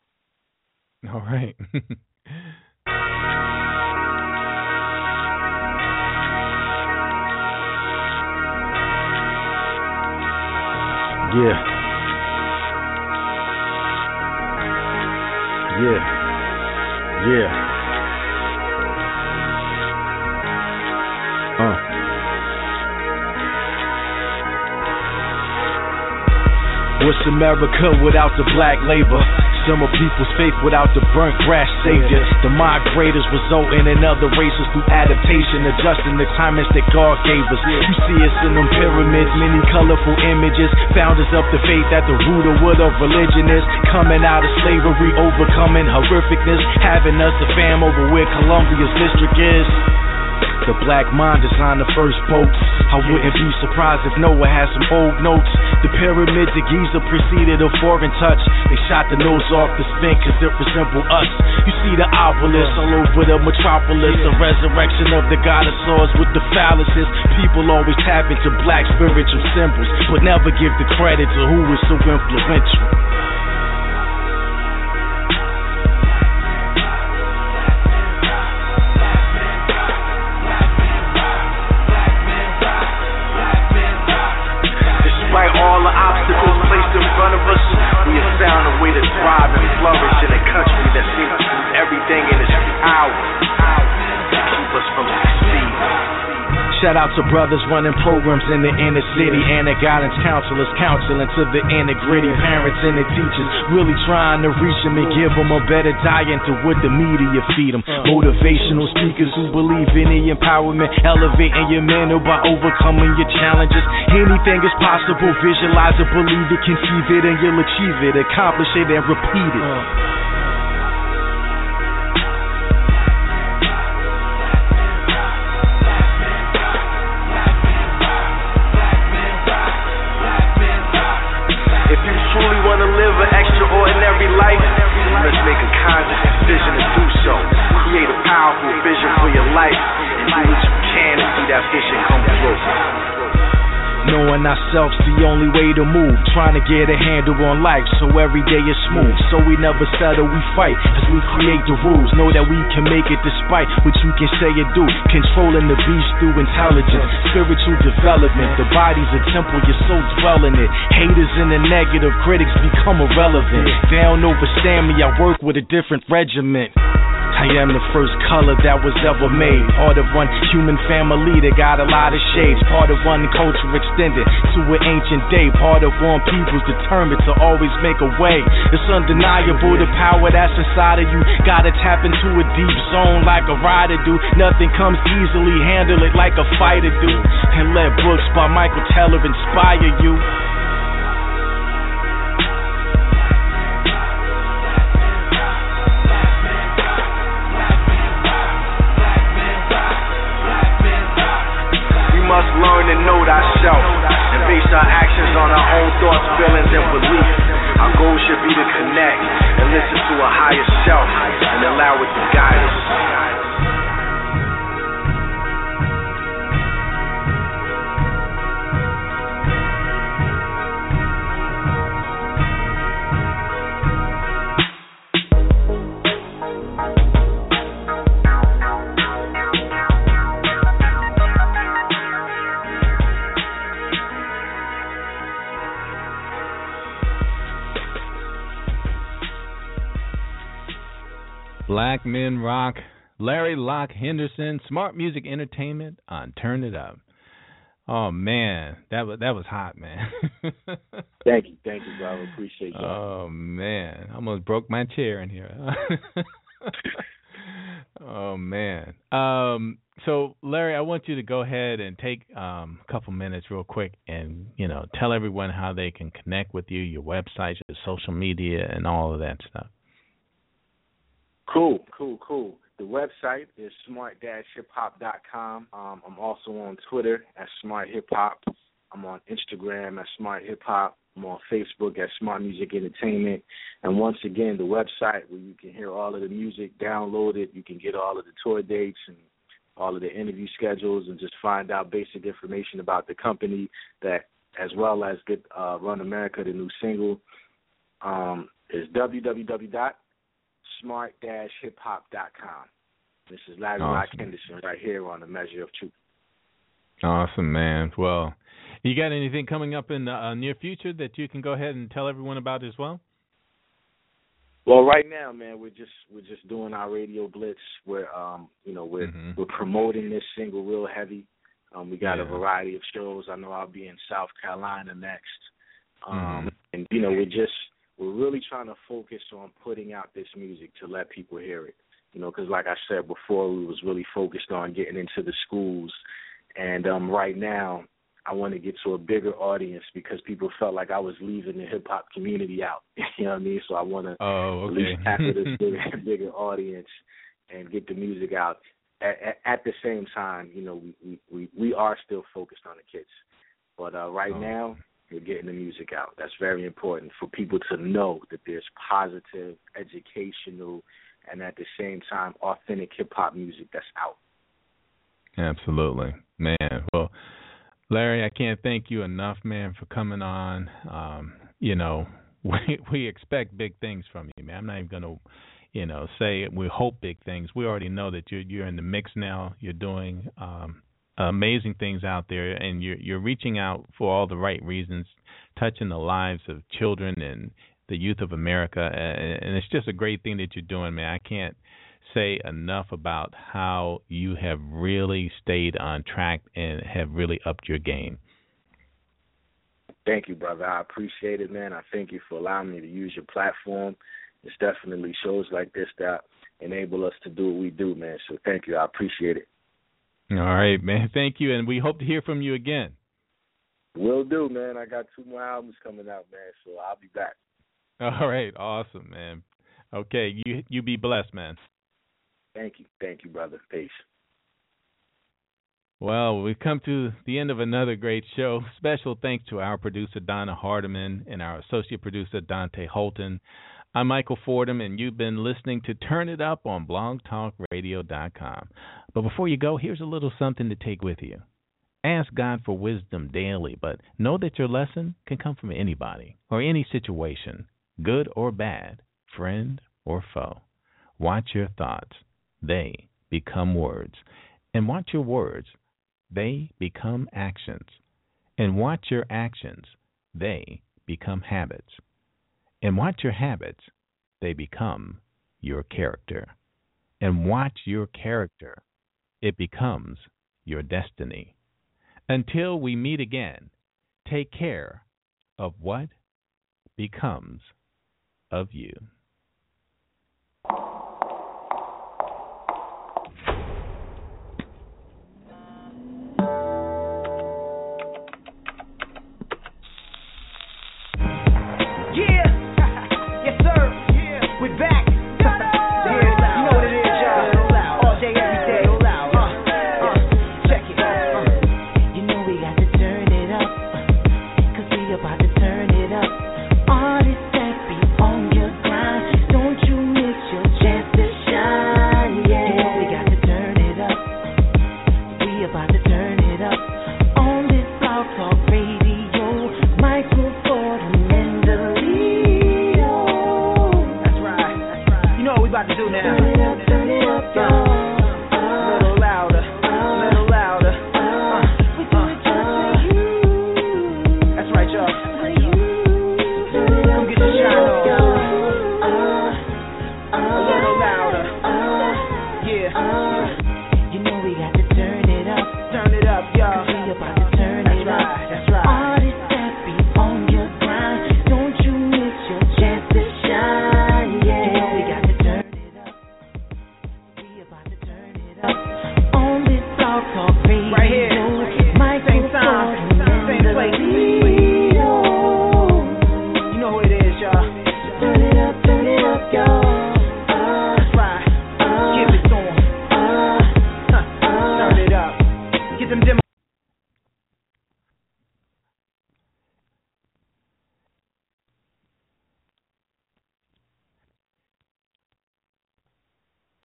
All right. Yeah. Yeah. Yeah. What's America without the black labor? Some of people's faith without the burnt grass savior. The migrators result in other races through adaptation, adjusting the climates that God gave us. You see us in them pyramids, many colorful images. Founders of the faith at the root of what of religion is. Coming out of slavery, overcoming horrificness. Having us a fam over where Columbia's district is. The black mind designed the first boats. I wouldn't be surprised if Noah had some old notes. The pyramids of Giza preceded a foreign touch. They shot the nose off the Sphinx cause it resemble us. You see the obelisk all over the metropolis. The resurrection of the goddesses with the phalluses. People always tap into black spiritual symbols, but never give the credit to who was so influential. Shout out to brothers running programs in the inner city and the guidance counselors counseling to the inner gritty parents and the teachers really trying to reach them and give them a better diet to what the media feed them. Uh. Motivational speakers who believe in the empowerment, elevating your mental by overcoming your challenges. Anything is possible. Visualize it, believe it, conceive it, and you'll achieve it. Accomplish it and repeat it. Uh. Knowing ourselves the only way to move. Trying to get a handle on life so every day is smooth. So we never settle, we fight as we create the rules. Know that we can make it despite what you can say or do. Controlling the beast through intelligence, spiritual development. The body's a temple, your soul dwell in it. Haters and the negative critics become irrelevant. They don't understand me, I work with a different regiment. I am the first color that was ever made. Part of one human family that got a lot of shades. Part of one culture extended to an ancient day. Part of one people's determined to always make a way. It's undeniable the power that's inside of you. Gotta tap into a deep zone like a rider do. Nothing comes easily, handle it like a fighter do. And let books by Michael Teller inspire you. Learn to know ourselves and base our actions on our own thoughts, feelings, and beliefs. Our goal should be to connect and listen to a higher self and allow it to guide us. Black Men Rock. Larry LAK Henderson, Smart Music Entertainment on Turn It Up. Oh man, that was that was hot, man. thank you, thank you, bro. Appreciate you. Oh man, I almost broke my chair in here. oh man. Um, so Larry, I want you to go ahead and take um, a couple minutes, real quick, and you know, tell everyone how they can connect with you, your website, your social media, and all of that stuff. Cool, cool, cool. The website is smart-hiphop.com. Um, I'm also on Twitter at Smart Hip Hop. I'm on Instagram at Smart Hip Hop. I'm on Facebook at Smart Music Entertainment. And once again, the website where you can hear all of the music, download it. You can get all of the tour dates and all of the interview schedules and just find out basic information about the company that as well as get uh, Run America, the new single, um, is www.smart-hiphop.com. This is Larry awesome. LAK Henderson right here on the Measure of Truth. Awesome, man. Well, you got anything coming up in the uh, near future that you can go ahead and tell everyone about as well? Well, right now, man, we're just we're just doing our radio blitz. We're um, you know, we're mm-hmm. we're promoting this single real heavy. Um, we got yeah. a variety of shows. I know I'll be in South Carolina next. Um, mm-hmm. and you know, we're just we're really trying to focus on putting out this music to let people hear it. You know, because like I said before, we was really focused on getting into the schools, and um, right now I want to get to a bigger audience because people felt like I was leaving the hip hop community out. you know what I mean? So I want to oh, okay. at least tackle this bigger, bigger audience and get the music out. At, at, at the same time, you know, we, we we are still focused on the kids, but uh, right oh. now we're getting the music out. That's very important for people to know that there's positive, educational, and at the same time authentic hip hop music that's out. Absolutely, man. Well Larry, I can't thank you enough, man, for coming on. Um, you know, we we expect big things from you, man. I'm not even gonna, you know, say it. we hope big things. We already know that you're you're in the mix now. You're doing um, amazing things out there, and you're you're reaching out for all the right reasons, touching the lives of children and the youth of America, and it's just a great thing that you're doing, man. I can't say enough about how you have really stayed on track and have really upped your game. Thank you, brother. I appreciate it, man. I thank you for allowing me to use your platform. It's definitely shows like this that enable us to do what we do, man. So thank you. I appreciate it. All right, man. Thank you, and we hope to hear from you again. Will do, man. I got two more albums coming out, man. So I'll be back. All right, awesome, man. Okay, you you be blessed, man. Thank you. Thank you, brother. Peace. Well, we've come to the end of another great show. Special thanks to our producer, Donna Hardiman, and our associate producer, Dante Holton. I'm Michael Fordham, and you've been listening to Turn It Up on blogtalkradio.com. But before you go, here's a little something to take with you. Ask God for wisdom daily, but know that your lesson can come from anybody or any situation, good or bad, friend or foe. Watch your thoughts they become words. And watch your words, they become actions. And watch your actions, they become habits. And watch your habits, they become your character. And watch your character, it becomes your destiny. Until we meet again, take care of what becomes of you.